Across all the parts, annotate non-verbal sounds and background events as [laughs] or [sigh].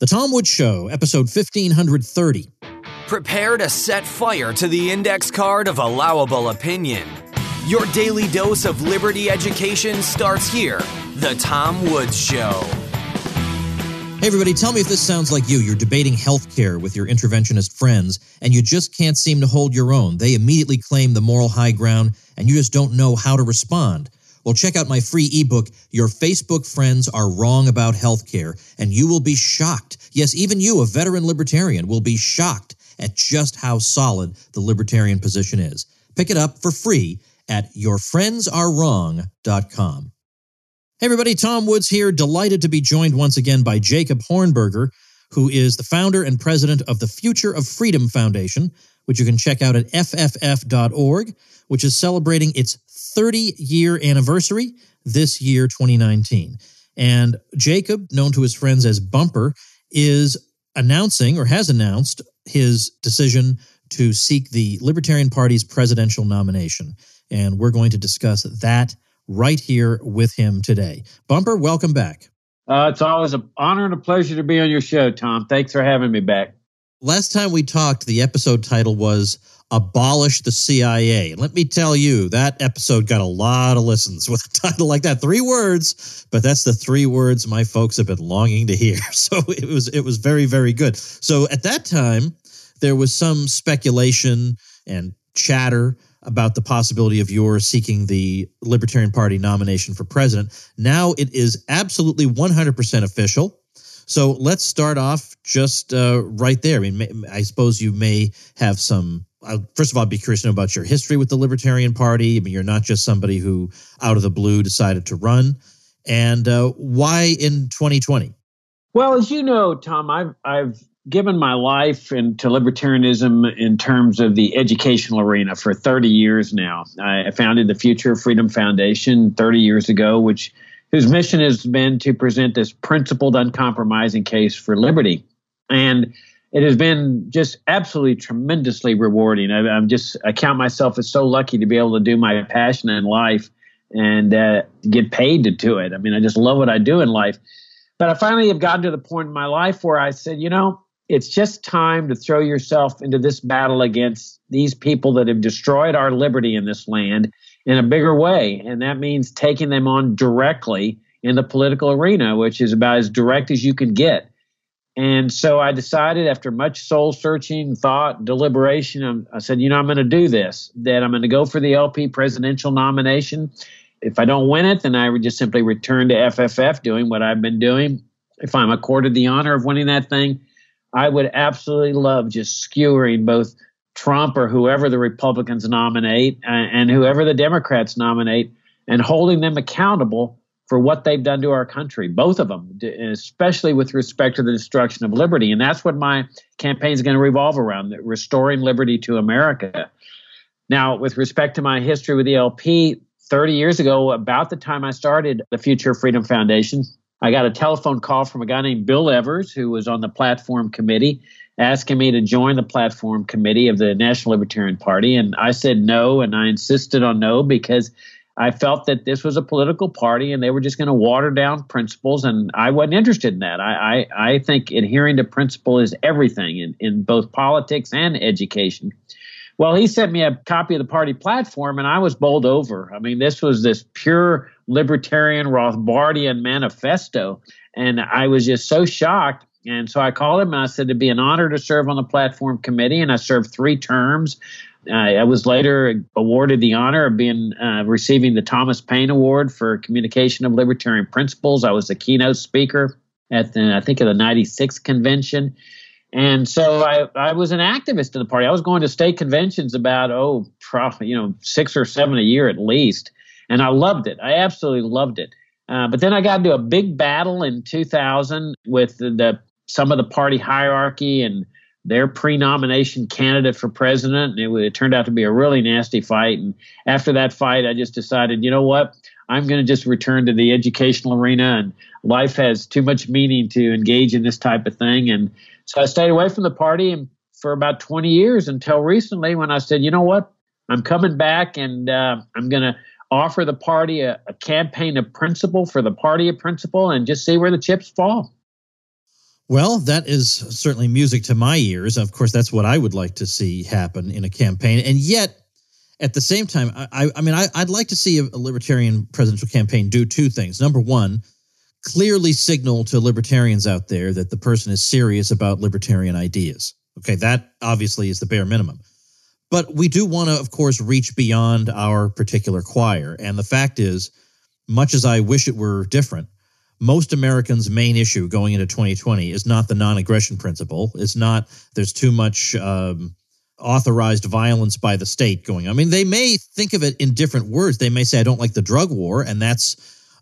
The Tom Woods Show, episode 1530. Prepare to set fire to the index card of allowable opinion. Your daily dose of liberty education starts here. The Tom Woods Show. Hey, everybody, tell me if this sounds like you. You're debating healthcare with your interventionist friends, and you just can't seem to hold your own. They immediately claim the moral high ground, and you just don't know how to respond. Well, check out my free ebook, Your Facebook Friends Are Wrong About Healthcare, and you will be shocked. Yes, even you, a veteran libertarian, will be shocked at just how solid the libertarian position is. Pick it up for free at yourfriendsarewrong.com. Hey, everybody, Tom Woods here, delighted to be joined once again by Jacob Hornberger, who is the founder and president of the Future of Freedom Foundation, which you can check out at fff.org, which is celebrating its 30 year anniversary this year, 2019. And Jacob, known to his friends as Bumper, is announcing or has announced his decision to seek the Libertarian Party's presidential nomination. And we're going to discuss that right here with him today. Bumper, welcome back. Uh, it's always an honor and a pleasure to be on your show, Tom. Thanks for having me back. Last time we talked, the episode title was Abolish the CIA. Let me tell you, that episode got a lot of listens with a title like that. Three words, but that's the three words my folks have been longing to hear. [laughs] So it was it was very, very good. So at that time, there was some speculation and chatter about the possibility of your seeking the Libertarian Party nomination for president. Now it is absolutely 100% official. So let's start off just uh, right there. I mean, I suppose you may have some. First of all, I'd be curious to know about your history with the Libertarian Party. I mean, you're not just somebody who, out of the blue, decided to run. And uh, why in 2020? Well, as you know, Tom, I've I've given my life into libertarianism in terms of the educational arena for 30 years now. I founded the Future of Freedom Foundation 30 years ago, which whose mission has been to present this principled, uncompromising case for liberty. And it has been just absolutely tremendously rewarding. I, am just, I count myself as so lucky to be able to do my passion in life and uh, get paid to do it. I mean, I just love what I do in life. But I finally have gotten to the point in my life where I said, you know, it's just time to throw yourself into this battle against these people that have destroyed our liberty in this land in a bigger way. And that means taking them on directly in the political arena, which is about as direct as you can get. And so I decided after much soul searching, thought, deliberation, um, I said, you know, I'm going to do this, that I'm going to go for the LP presidential nomination. If I don't win it, then I would just simply return to FFF doing what I've been doing. If I'm accorded the honor of winning that thing, I would absolutely love just skewering both Trump or whoever the Republicans nominate uh, and, whoever the Democrats nominate and holding them accountable for what they've done to our country, both of them, especially with respect to the destruction of liberty. And that's what my campaign is going to revolve around restoring liberty to America. Now, with respect to my history with the LP, 30 years ago, about the time I started the Future Freedom Foundation, I got a telephone call from a guy named Bill Evers, who was on the platform committee asking me to join the platform committee of the National Libertarian Party. And I said no, and I insisted on no because I felt that this was a political party and they were just going to water down principles, and I wasn't interested in that. I, I, I think adhering to principle is everything in, in both politics and education. Well, he sent me a copy of the party platform, and I was bowled over. I mean, this was this pure libertarian Rothbardian manifesto, and I was just so shocked and so I called him and I said it'd be an honor to serve on the platform committee. And I served three terms. Uh, I was later awarded the honor of being uh, receiving the Thomas Paine Award for Communication of Libertarian Principles. I was the keynote speaker at the I think at the '96 convention, and so I, I was an activist in the party. I was going to state conventions about oh, you know, six or seven a year at least, and I loved it. I absolutely loved it. Uh, but then I got into a big battle in 2000 with the, the some of the party hierarchy and their pre-nomination candidate for president. And it, it, turned out to be a really nasty fight. And after that fight, I just decided, you know what? I'm going to just return to the educational arena, and life has too much meaning to engage in this type of thing. And so I stayed away from the party and for about 20 years until recently when I said, you know what? I'm coming back and uh, I'm going to offer the party a, a campaign of principle for the party of principle and just see where the chips fall. Well, that is certainly music to my ears. Of course, that's what I would like to see happen in a campaign. And yet, at the same time, I, I mean, I, would like to see a, a libertarian presidential campaign do two things. Number one, clearly signal to libertarians out there that the person is serious about libertarian ideas. Okay, that obviously is the bare minimum. But we do want to, of course, reach beyond our particular choir. And the fact is, much as I wish it were different, most Americans' main issue going into 2020 is not the non aggression principle. It's not there's too much um, authorized violence by the state going on. I mean, they may think of it in different words. They may say, I don't like the drug war, and that's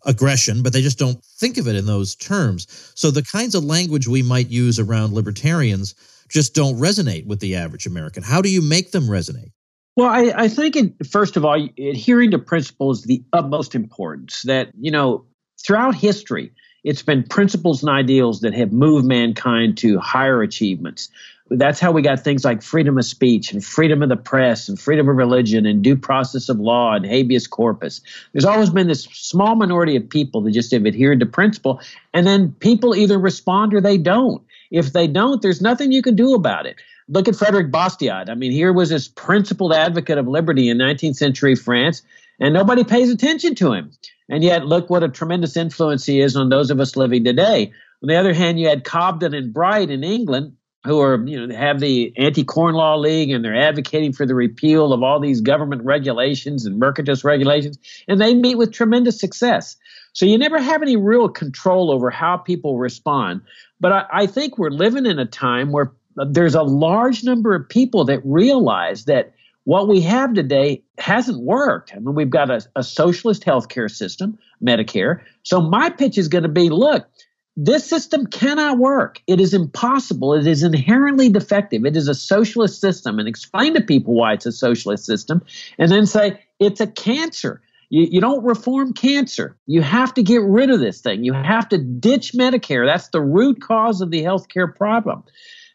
aggression, but they just don't think of it in those terms. So the kinds of language we might use around libertarians just don't resonate with the average American. How do you make them resonate? Well, I, I think, it, first of all, adhering to principles the utmost importance. That, you know, throughout history, it's been principles and ideals that have moved mankind to higher achievements. That's how we got things like freedom of speech and freedom of the press and freedom of religion and due process of law and habeas corpus. There's always been this small minority of people that just have adhered to principle, and then people either respond or they don't. If they don't, there's nothing you can do about it. Look at Frederick Bastiat. I mean, here was this principled advocate of liberty in 19th century France, and nobody pays attention to him. And yet, look what a tremendous influence he is on those of us living today. On the other hand, you had Cobden and Bright in England, who are, you know, have the anti-corn law league and they're advocating for the repeal of all these government regulations and mercantilist regulations, and they meet with tremendous success. So you never have any real control over how people respond. But I, I think we're living in a time where there's a large number of people that realize that what we have today hasn't worked. I mean, we've got a, a socialist healthcare system, Medicare. So my pitch is going to be look, this system cannot work. It is impossible. It is inherently defective. It is a socialist system. And explain to people why it's a socialist system and then say it's a cancer. You, you don't reform cancer. You have to get rid of this thing. You have to ditch Medicare. That's the root cause of the healthcare problem.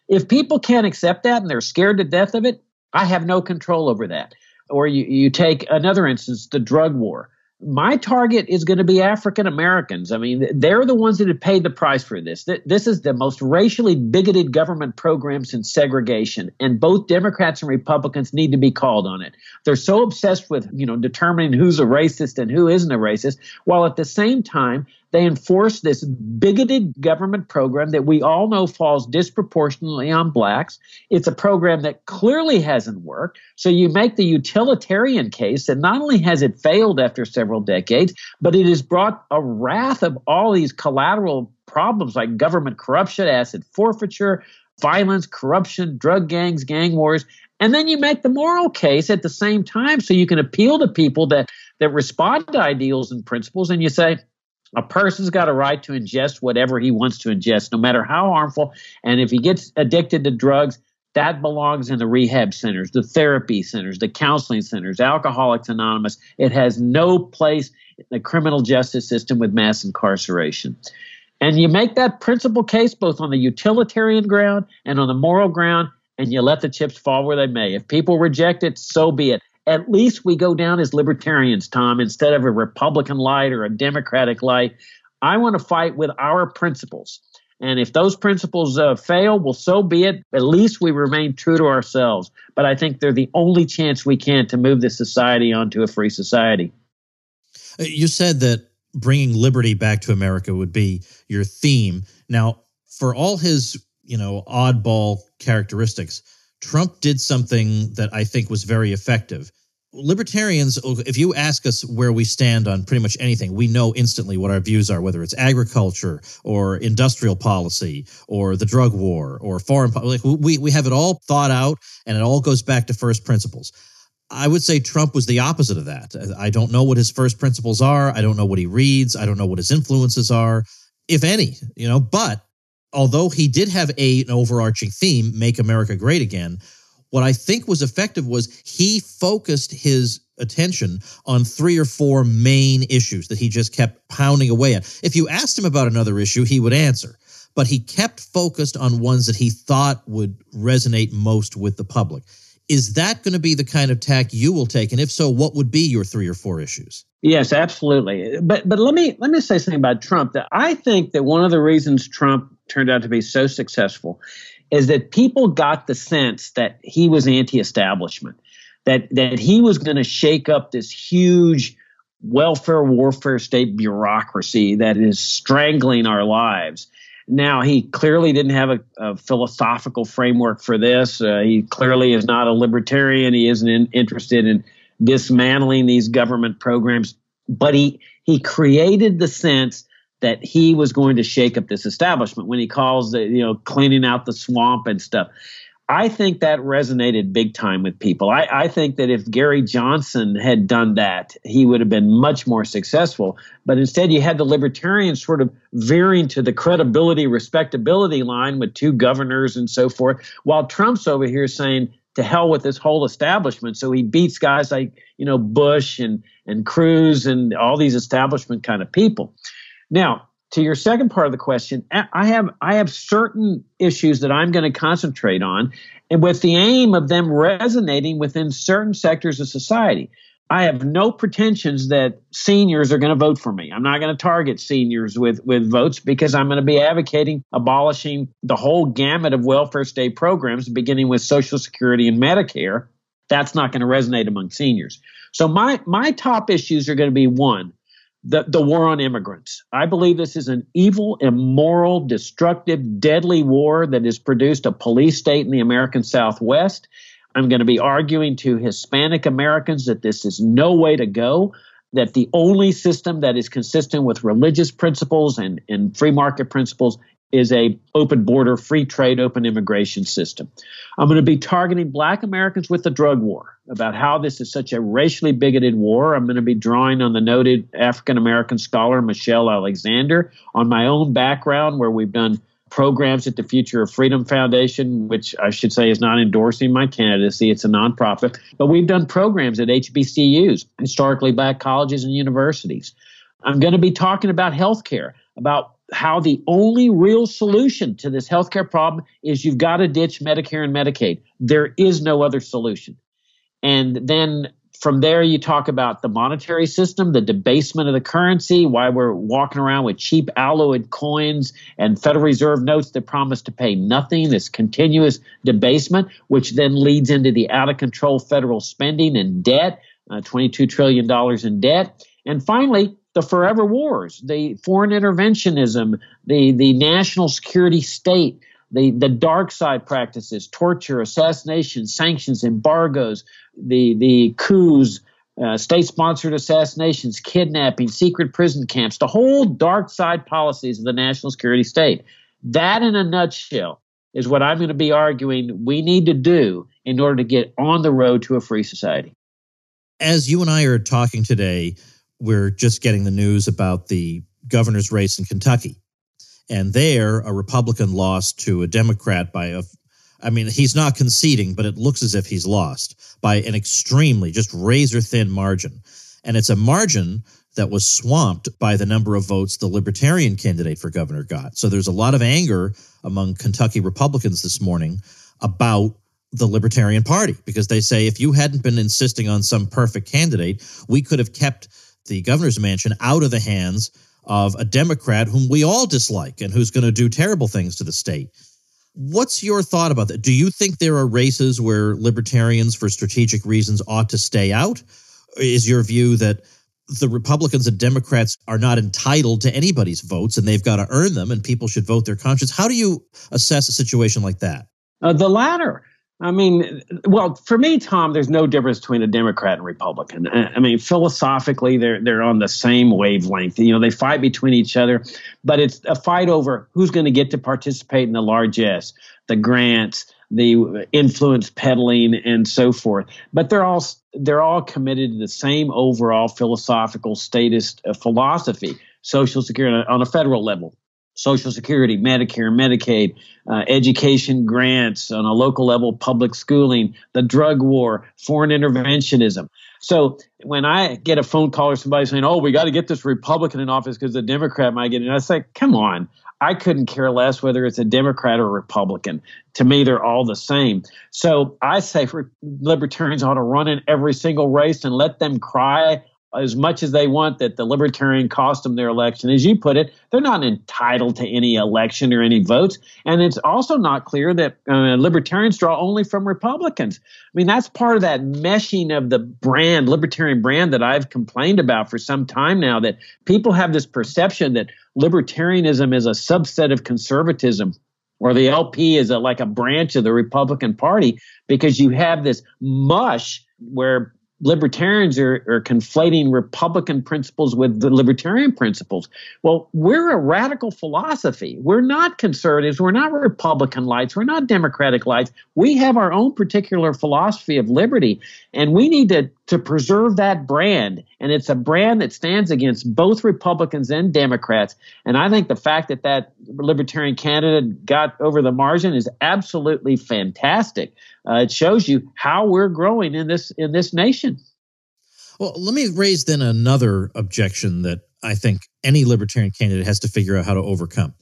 If people can't accept that and they're scared to death of it, I have no control over that. Or you, you take another instance, the drug war. My target is going to be African Americans. I mean, they're the ones that have paid the price for this. This is the most racially bigoted government program since segregation, and both Democrats and Republicans need to be called on it. They're so obsessed with, you know, determining who's a racist and who isn't a racist, while at the same time they enforce this bigoted government program that we all know falls disproportionately on blacks. It's a program that clearly hasn't worked. So you make the utilitarian case that not only has it failed after several decades, but it has brought a wrath of all these collateral problems like government corruption, asset forfeiture, violence, corruption, drug gangs, gang wars. And then you make the moral case at the same time so you can appeal to people that that respond to ideals and principles and you say, a person's got a right to ingest whatever he wants to ingest, no matter how harmful. And if he gets addicted to drugs, that belongs in the rehab centers, the therapy centers, the counseling centers, Alcoholics Anonymous. It has no place in the criminal justice system with mass incarceration. And you make that principal case both on the utilitarian ground and on the moral ground, and you let the chips fall where they may. If people reject it, so be it at least we go down as libertarians, Tom, instead of a Republican light or a Democratic light. I want to fight with our principles. And if those principles uh, fail, well, so be it. At least we remain true to ourselves. But I think they're the only chance we can to move this society onto a free society. Uh, you said that bringing liberty back to America would be your theme. Now, for all his, you know, oddball characteristics, Trump did something that I think was very effective. Libertarians, if you ask us where we stand on pretty much anything, we know instantly what our views are, whether it's agriculture or industrial policy or the drug war or foreign policy. Like we, we have it all thought out and it all goes back to first principles. I would say Trump was the opposite of that. I don't know what his first principles are. I don't know what he reads. I don't know what his influences are, if any, you know, but although he did have a, an overarching theme, make America great again, what I think was effective was he focused his attention on three or four main issues that he just kept pounding away at. If you asked him about another issue, he would answer, but he kept focused on ones that he thought would resonate most with the public. Is that going to be the kind of tack you will take? And if so, what would be your three or four issues? Yes, absolutely. But but let me let me say something about Trump. That I think that one of the reasons Trump turned out to be so successful is that people got the sense that he was anti-establishment, that that he was going to shake up this huge welfare warfare state bureaucracy that is strangling our lives. Now, he clearly didn't have a, a philosophical framework for this. Uh, he clearly is not a libertarian. He isn't in, interested in dismantling these government programs, but he he created the sense that he was going to shake up this establishment when he calls the you know cleaning out the swamp and stuff. I think that resonated big time with people. I, I, think that if Gary Johnson had done that, he would have been much more successful. But instead, you had the libertarians sort of veering to the credibility, respectability line with two governors and so forth, while Trump's over here saying, to hell with this whole establishment. So he beats guys like, you know, Bush and, and Cruz and all these establishment kind of people. Now, to your second part of the question, I have I have certain issues that I'm going to concentrate on, and with the aim of them resonating within certain sectors of society. I have no pretensions that seniors are going to vote for me. I'm not going to target seniors with, with votes because I'm going to be advocating abolishing the whole gamut of welfare state programs, beginning with Social Security and Medicare. That's not going to resonate among seniors. So my my top issues are going to be one, the, the war on immigrants. I believe this is an evil, immoral, destructive, deadly war that has produced a police state in the American Southwest. I'm going to be arguing to Hispanic Americans that this is no way to go, that the only system that is consistent with religious principles and, and free market principles is a open border, free trade, open immigration system. I'm going to be targeting black Americans with the drug war about how this is such a racially bigoted war. I'm going to be drawing on the noted African American scholar Michelle Alexander on my own background where we've done programs at the Future of Freedom Foundation, which I should say is not endorsing my candidacy. It's a nonprofit, but we've done programs at HBCUs, historically black colleges and universities. I'm going to be talking about healthcare, about how the only real solution to this healthcare problem is you've got to ditch Medicare and Medicaid. There is no other solution. And then from there, you talk about the monetary system, the debasement of the currency, why we're walking around with cheap alloyed coins and Federal Reserve notes that promise to pay nothing, this continuous debasement, which then leads into the out of control federal spending and debt, uh, $22 trillion in debt. And finally, the forever wars, the foreign interventionism, the, the national security state, the, the dark side practices, torture, assassination, sanctions, embargoes, the, the coups, uh, state sponsored assassinations, kidnapping, secret prison camps, the whole dark side policies of the national security state. That, in a nutshell, is what I'm going to be arguing we need to do in order to get on the road to a free society. As you and I are talking today, we're just getting the news about the governor's race in Kentucky. And there, a Republican lost to a Democrat by a, I mean, he's not conceding, but it looks as if he's lost by an extremely, just razor thin margin. And it's a margin that was swamped by the number of votes the Libertarian candidate for governor got. So there's a lot of anger among Kentucky Republicans this morning about the Libertarian Party because they say if you hadn't been insisting on some perfect candidate, we could have kept the governor's mansion out of the hands of a Democrat whom we all dislike and who's going to do terrible things to the state. What's your thought about that? Do you think there are races where libertarians, for strategic reasons, ought to stay out? Is your view that the Republicans and Democrats are not entitled to anybody's votes and they've got to earn them and people should vote their conscience? How do you assess a situation like that? Uh, the latter. I mean, well, for me, Tom, there's no difference between a Democrat and Republican. I mean, philosophically, they're they're on the same wavelength. You know, they fight between each other, but it's a fight over who's going to get to participate in the largesse, the grants, the influence peddling, and so forth. But they're all they're all committed to the same overall philosophical statist uh, philosophy, Social Security on a federal level. Social Security, Medicare, Medicaid, uh, education grants on a local level, public schooling, the drug war, foreign interventionism. So when I get a phone call or somebody saying, "Oh, we got to get this Republican in office because the Democrat might get in," I say, "Come on." I couldn't care less whether it's a Democrat or a Republican. To me, they're all the same. So I say libertarians ought to run in every single race and let them cry as much as they want that the libertarian cost them their election. As you put it, they're not entitled to any election or any votes. And it's also not clear that uh, libertarians draw only from Republicans. I mean, that's part of that meshing of the brand, libertarian brand that I've complained about for some time now, that people have this perception that libertarianism is a subset of conservatism or the LP is a, like a branch of the Republican Party because you have this mush where libertarians are, are conflating Republican principles with the libertarian principles. Well, we're a radical philosophy. We're not conservatives. We're not Republican lights. We're not Democratic lights. We have our own particular philosophy of liberty, and we need to, to preserve that brand. And it's a brand that stands against both Republicans and Democrats. And I think the fact that that libertarian candidate got over the margin is absolutely fantastic uh, it shows you how we're growing in this in this nation. Well, let me raise then another objection that I think any libertarian candidate has to figure out how to overcome.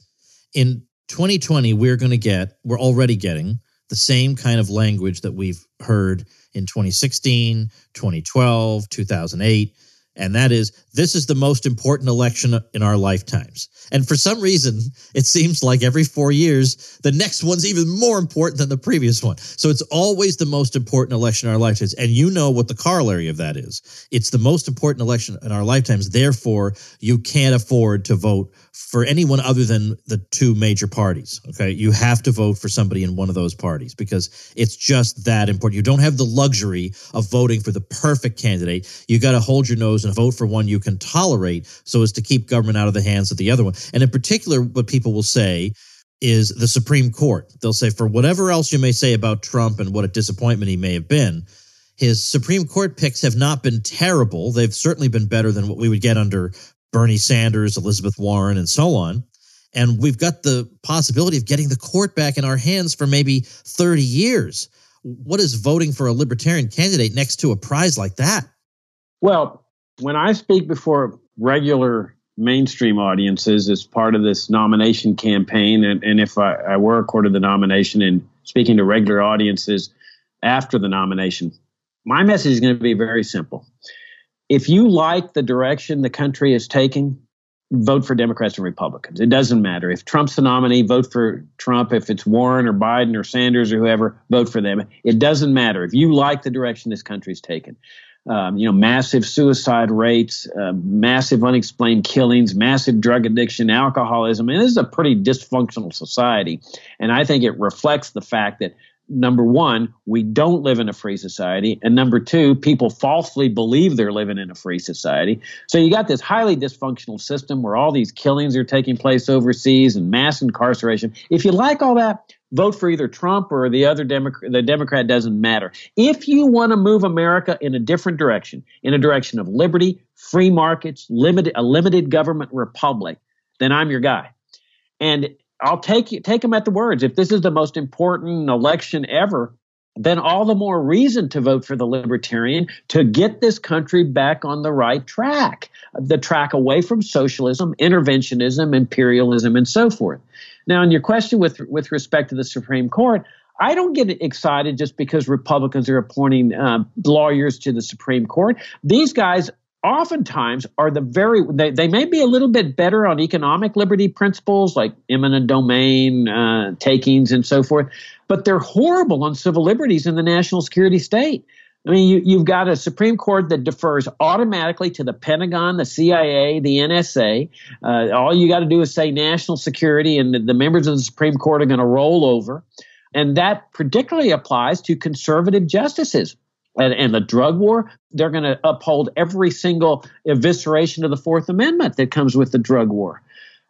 In 2020, we're going to get, we're already getting the same kind of language that we've heard in 2016, 2012, 2008 and that is this is the most important election in our lifetimes. And for some reason, it seems like every four years, the next one's even more important than the previous one. So it's always the most important election in our lifetimes. And you know what the corollary of that is. It's the most important election in our lifetimes. Therefore, you can't afford to vote for anyone other than the two major parties. Okay. You have to vote for somebody in one of those parties because it's just that important. You don't have the luxury of voting for the perfect candidate. You got to hold your nose and vote for one you can tolerate so as to keep government out of the hands of the other one. And in particular, what people will say is the Supreme Court. They'll say, for whatever else you may say about Trump and what a disappointment he may have been, his Supreme Court picks have not been terrible. They've certainly been better than what we would get under Bernie Sanders, Elizabeth Warren, and so on. And we've got the possibility of getting the court back in our hands for maybe 30 years. What is voting for a libertarian candidate next to a prize like that? Well, when I speak before regular mainstream audiences as part of this nomination campaign, and, and if I, I were accorded the nomination and speaking to regular audiences after the nomination, my message is going to be very simple if you like the direction the country is taking, vote for Democrats and Republicans. It doesn't matter. If Trump's the nominee, vote for Trump. If it's Warren or Biden or Sanders or whoever, vote for them. It doesn't matter. If you like the direction this country's taken, um, you know, massive suicide rates, uh, massive unexplained killings, massive drug addiction, alcoholism. And this is a pretty dysfunctional society. And I think it reflects the fact that number one, we don't live in a free society. And number two, people falsely believe they're living in a free society. So you got this highly dysfunctional system where all these killings are taking place overseas and mass incarceration. If you like all that, vote for either Trump or the other Democrat. The Democrat doesn't matter. If you want to move America in a different direction, in a direction of liberty, free markets, limited, a limited government republic, then I'm your guy. And I'll take you take them at the words. If this is the most important election ever, then all the more reason to vote for the libertarian to get this country back on the right track, the track away from socialism, interventionism, imperialism, and so forth. Now, in your question with with respect to the Supreme Court, I don't get excited just because Republicans are appointing uh, lawyers to the Supreme Court. These guys oftentimes are the very they, they may be a little bit better on economic liberty principles like eminent domain uh, takings and so forth but they're horrible on civil liberties in the national security state i mean you, you've got a supreme court that defers automatically to the pentagon the cia the nsa uh, all you got to do is say national security and the, the members of the supreme court are going to roll over. And that particularly applies to conservative justices and, and the drug war, they're going to uphold every single evisceration of the Fourth Amendment that comes with the drug war.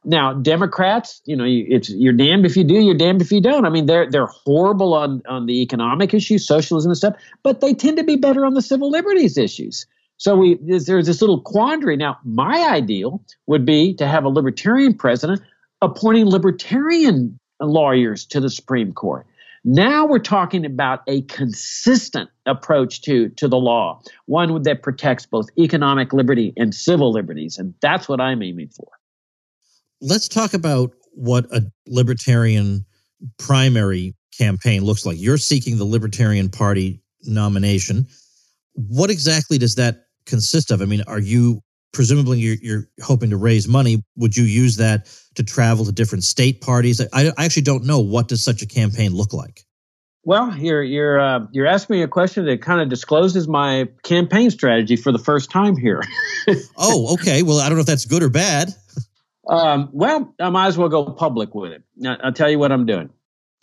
Now, Democrats, you know, it's you're damned if you do, you're damned if you don't. I mean, they're they're horrible on on the economic issues, socialism and stuff, but they tend to be better on the civil liberties issues. So we there's this little quandary. Now, my ideal would be to have a libertarian president appointing libertarian lawyers to the Supreme Court. Now we're talking about a consistent approach to, to the law, one that protects both economic liberty and civil liberties. And that's what I'm aiming for. Let's talk about what a libertarian primary campaign looks like. You're seeking the Libertarian Party nomination. What exactly does that consist of? I mean, are you presumably you're, you're hoping to raise money? Would you use that to travel to different state parties? I, I actually don't know what does such a campaign look like. Well, you're you're uh, you're asking me a question that kind of discloses my campaign strategy for the first time here. [laughs] oh, okay. Well, I don't know if that's good or bad. Um, well, I might as well go public with it. I'll tell you what I'm doing.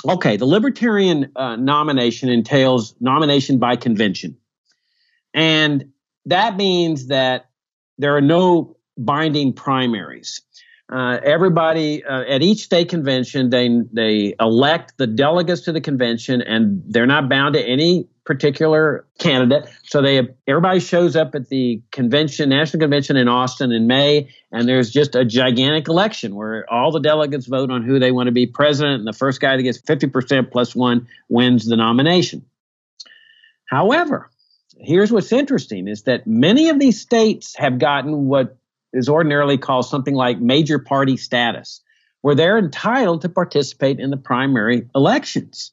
Okay, the Libertarian uh, nomination entails nomination by convention, and that means that there are no binding primaries uh, everybody uh, at each state convention they they elect the delegates to the convention and they're not bound to any particular candidate so they everybody shows up at the convention national convention in austin in may and there's just a gigantic election where all the delegates vote on who they want to be president and the first guy that gets 50% plus one wins the nomination however here's what's interesting is that many of these states have gotten what is ordinarily called something like major party status, where they're entitled to participate in the primary elections.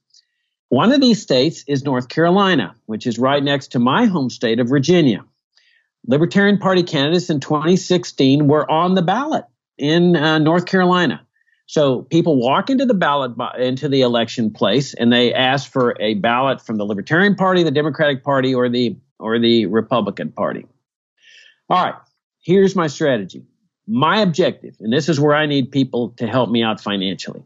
One of these states is North Carolina, which is right next to my home state of Virginia. Libertarian Party candidates in 2016 were on the ballot in uh, North Carolina. So people walk into the ballot into the election place and they ask for a ballot from the Libertarian Party, the Democratic Party, or the or the Republican Party. All right here's my strategy. My objective, and this is where I need people to help me out financially.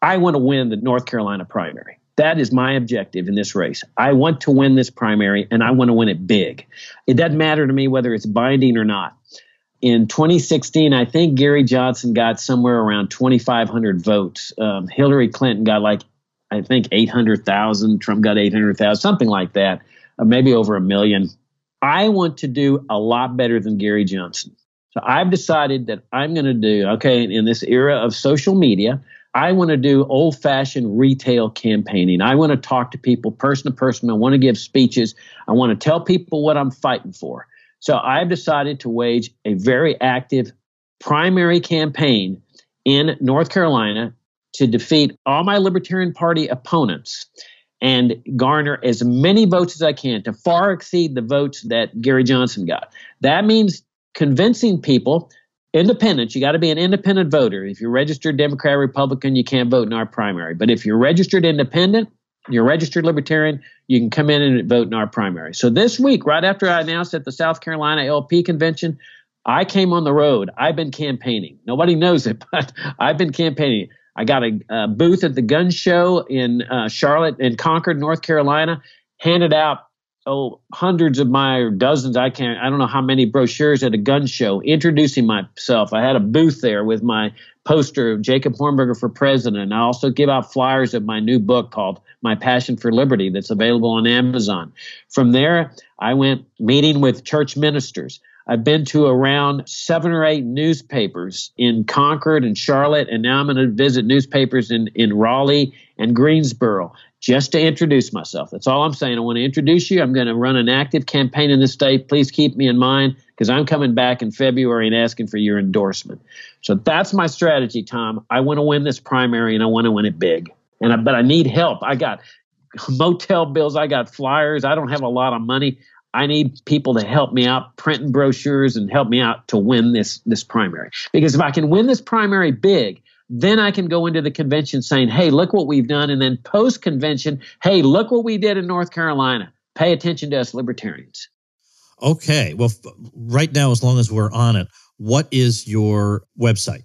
I want to win the North Carolina primary. That is my objective in this race. I want to win this primary and I want to win it big. It doesn't matter to me whether it's binding or not. In 2016, I think Gary Johnson got somewhere around 2,500 votes. Um, Hillary Clinton got like, I think 800,000. Trump got 800,000, something like that, uh, maybe over a million. I want to do a lot better than Gary Johnson. So I've decided that I'm going to do, okay, in this era of social media, I want to do old fashioned retail campaigning. I want to talk to people person to person. I want to give speeches. I want to tell people what I'm fighting for. So I've decided to wage a very active primary campaign in North Carolina to defeat all my Libertarian Party opponents and garner as many votes as I can to far exceed the votes that Gary Johnson got. That means convincing people, independents, you got to be an independent voter. If you're registered Democrat, Republican, you can't vote in our primary. But if you're registered independent, you're registered libertarian, you can come in and vote in our primary. So this week, right after I announced at the South Carolina LP convention, I came on the road. I've been campaigning. Nobody knows it, [laughs] but I've been campaigning. I got a, a booth at the gun show in uh, Charlotte in Concord, North Carolina. Handed out oh hundreds of my dozens I can't I don't know how many brochures at a gun show introducing myself. I had a booth there with my poster of Jacob Hornberger for president. I also give out flyers of my new book called My Passion for Liberty that's available on Amazon. From there, I went meeting with church ministers. I've been to around seven or eight newspapers in Concord and Charlotte, and now I'm going to visit newspapers in, in Raleigh and Greensboro just to introduce myself. That's all I'm saying. I want to introduce you. I'm going to run an active campaign in the state. Please keep me in mind because I'm coming back in February and asking for your endorsement. So that's my strategy, Tom. I want to win this primary and I want to win it big. And I, but I need help. I got motel bills. I got flyers. I don't have a lot of money. I need people to help me out printing brochures and help me out to win this this primary. Because if I can win this primary big, then I can go into the convention saying, "Hey, look what we've done," and then post convention, "Hey, look what we did in North Carolina. Pay attention to us libertarians." Okay. Well, right now, as long as we're on it, what is your website?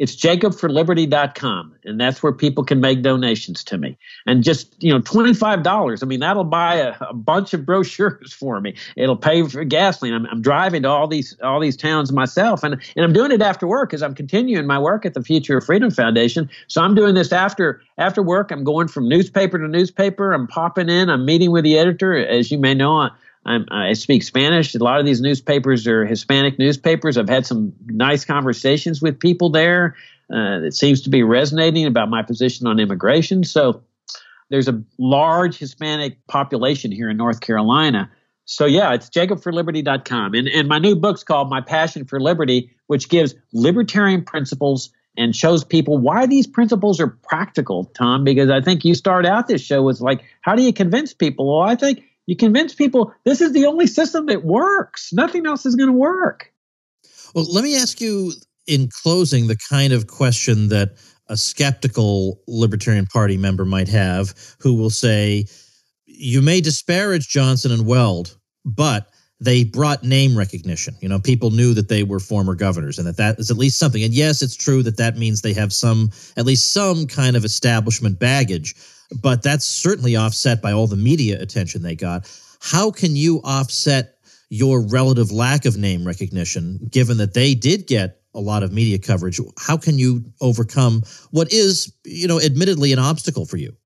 It's jacobforliberty.com, and that's where people can make donations to me. And just, you know, $25, I mean, that'll buy a, a bunch of brochures [laughs] for me. It'll pay for gasoline. I'm, I'm, driving to all these all these towns myself, and, and I'm doing it after work because I'm continuing my work at the Future of Freedom Foundation. So I'm doing this after after work. I'm going from newspaper to newspaper. I'm popping in. I'm meeting with the editor. As you may know, I'm, i speak Spanish. A lot of these newspapers are Hispanic newspapers. I've had some nice conversations with people there. Uh, that seems to be resonating about my position on immigration. So there's a large Hispanic population here in North Carolina. So yeah, it's jacobforliberty.com. And, and my new book's called My Passion for Liberty, which gives libertarian principles and shows people why these principles are practical, Tom, because I think you start out this show with like, how do you convince people? Well, I think You convince people this is the only system that works. Nothing else is going to work. Well, let me ask you in closing the kind of question that a skeptical Libertarian Party member might have who will say, You may disparage Johnson and Weld, but they brought name recognition. You know, people knew that they were former governors and that that is at least something. And yes, it's true that that means they have some, at least some kind of establishment baggage, but that's certainly offset by all the media attention they got. How can you offset your relative lack of name recognition, given that they did get a lot of media coverage? How can you overcome what is, you know, admittedly an obstacle for you?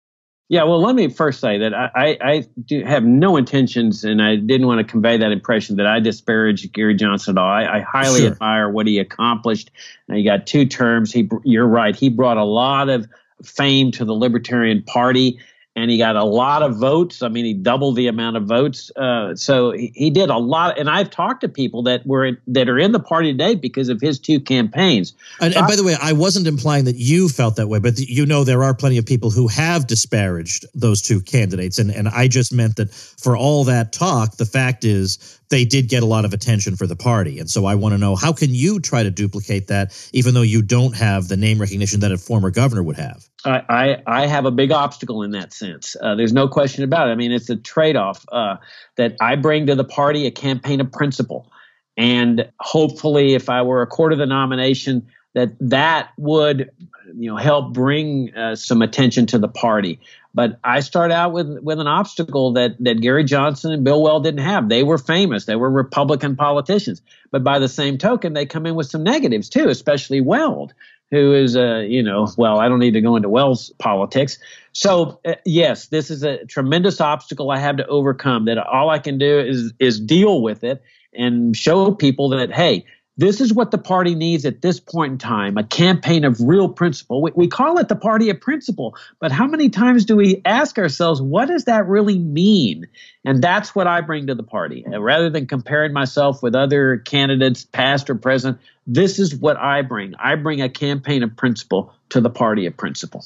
Yeah, well, let me first say that I, I, do have no intentions, and I didn't want to convey that impression that I disparage Gary Johnson at all. I, I highly sure. admire what he accomplished. And he got two terms. He, you're right. He brought a lot of fame to the Libertarian Party and he got a lot of votes. I mean, he doubled the amount of votes. Uh, so he, he, did a lot. And I've talked to people that were that are in the party today because of his two campaigns. And, and by the way, I wasn't implying that you felt that way, but you know there are plenty of people who have disparaged those two candidates, and and I just meant that for all that talk, the fact is they did get a lot of attention for the party. And so I want to know how can you try to duplicate that, even though you don't have the name recognition that a former governor would have? I, I, have a big obstacle in that sense. Uh, there's no question about it. I mean, it's a trade off uh, that I bring to the party a campaign of principle. And hopefully, if I were a quarter of the nomination, that that would you know help bring uh, some attention to the party. But I start out with with an obstacle that that Gary Johnson and Bill Weld didn't have. They were famous. They were Republican politicians. But by the same token, they come in with some negatives too, especially Weld, who is a uh, you know well I don't need to go into Weld's politics. So uh, yes, this is a tremendous obstacle I have to overcome. That all I can do is is deal with it and show people that hey this is what the party needs at this point in time a campaign of real principle. We, we, call it the party of principle, but how many times do we ask ourselves, what does that really mean? And that's what I bring to the party. Rather than comparing myself with other candidates, past or present, this is what I bring. I bring a campaign of principle to the party of principle.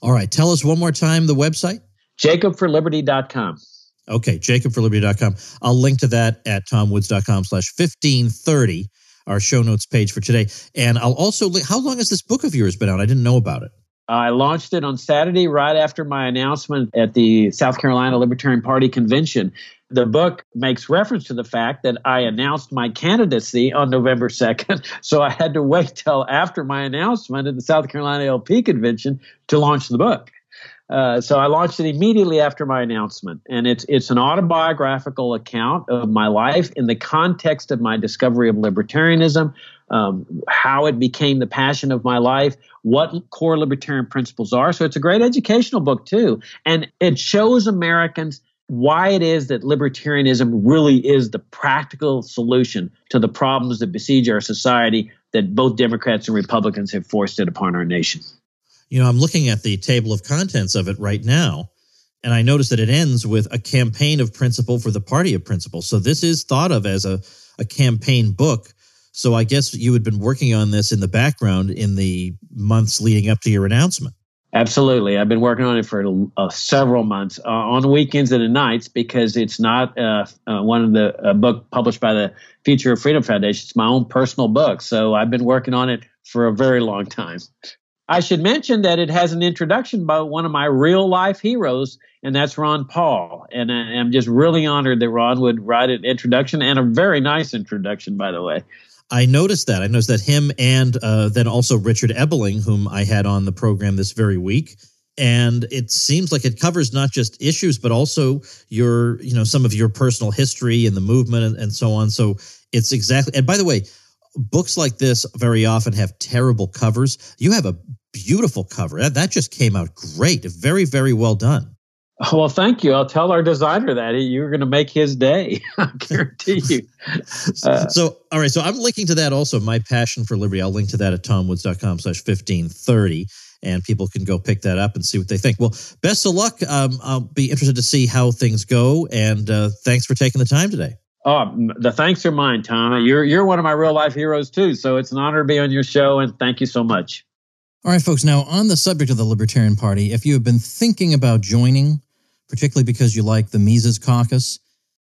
All right. Tell us one more time the website jacobforliberty.com. Okay, jacobforliberty.com. I'll link to that at tomwoods.com slash 1530, our show notes page for today. And I'll also how long has this book of yours been out? I didn't know about it. I launched it on Saturday right after my announcement at the South Carolina Libertarian Party convention. The book makes reference to the fact that I announced my candidacy on November 2nd. [laughs] So I had to wait till after my announcement at the South Carolina LP convention to launch the book. Uh, so I launched it immediately after my announcement, and it's it's an autobiographical account of my life in the context of my discovery of libertarianism, um, how it became the passion of my life, what core libertarian principles are. So it's a great educational book too, and it shows Americans why it is that libertarianism really is the practical solution to the problems that besiege our society that both Democrats and Republicans have forced it upon our nation. You know, I'm looking at the table of contents of it right now, and I notice that it ends with a campaign of principle for the party of principle. So this is thought of as a, a campaign book. So I guess you had been working on this in the background in the months leading up to your announcement. Absolutely. I've been working on it for uh, several months uh, on weekends and at nights because it's not uh, uh one of the uh, book published by the Future of Freedom Foundation. It's my own personal book. So I've been working on it for a very long time. I should mention that it has an introduction by one of my real life heroes, and that's Ron Paul. And I'm just really honored that Ron would write an introduction and a very nice introduction, by the way. I noticed that. I noticed that him and uh, then also Richard Ebeling, whom I had on the program this very week. And it seems like it covers not just issues, but also your, you know, some of your personal history and the movement and, and so on. So it's exactly. And by the way, books like this very often have terrible covers. You have a beautiful cover. That, that just came out great. Very, very well done. [laughs] Well, thank you. I'll tell our designer that you're going to make his day. [laughs] I guarantee you. [laughs] Uh, so, all right. So I'm linking to that also. My passion for liberty. I'll link to that at tomwoods.com slash 1530 and people can go pick that up and see what they think. Well, best of luck. Um, I'll be interested to see how things go. And uh, thanks for taking the time today. Oh, the thanks are mine, Tom. You're you're one of my real life heroes too. So it's an honor to be on your show, and thank you so much. All right, folks. Now, on the subject of the Libertarian Party, if you have been thinking about joining, particularly because you like the Mises Caucus.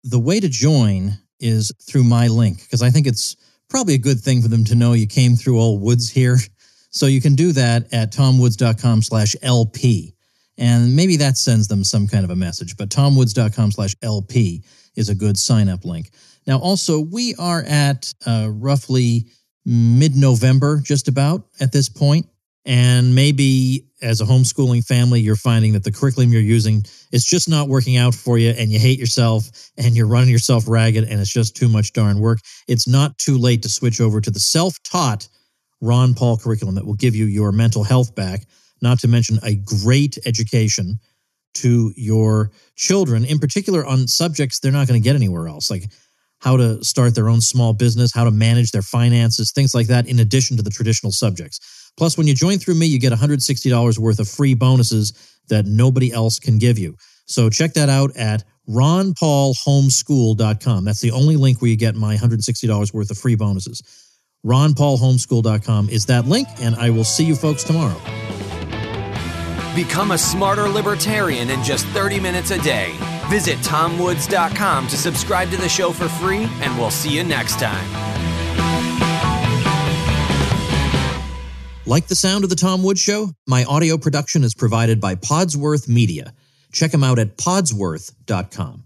The way to join is through my link because I think it's probably a good thing for them to know you came through old woods here. [laughs] So you can do that at tomwoods.com slash LP. And maybe that sends them some kind of a message, but tomwoods.com slash LP is a good sign up link. Now, also, we are at uh, roughly mid November, just about at this point. And maybe as a homeschooling family, you're finding that the curriculum you're using is just not working out for you and you hate yourself and you're running yourself ragged and it's just too much darn work. It's not too late to switch over to the self taught Ron Paul curriculum that will give you your mental health back, not to mention a great education to your children, in particular on subjects they're not going to get anywhere else, like how to start their own small business, how to manage their finances, things like that, in addition to the traditional subjects. Plus, when you join through me, you get $160 worth of free bonuses that nobody else can give you. So check that out at ronpaulhomeschool.com. That's the only link where you get my $160 worth of free bonuses. ronpaulhomeschool.com is that link, and I will see you folks tomorrow. Become a smarter libertarian in just 30 minutes a day. Visit tomwoods.com to subscribe to the show for free, and we'll see you next time. Like the sound of The Tom Woods Show? My audio production is provided by Podsworth Media. Check them out at podsworth.com.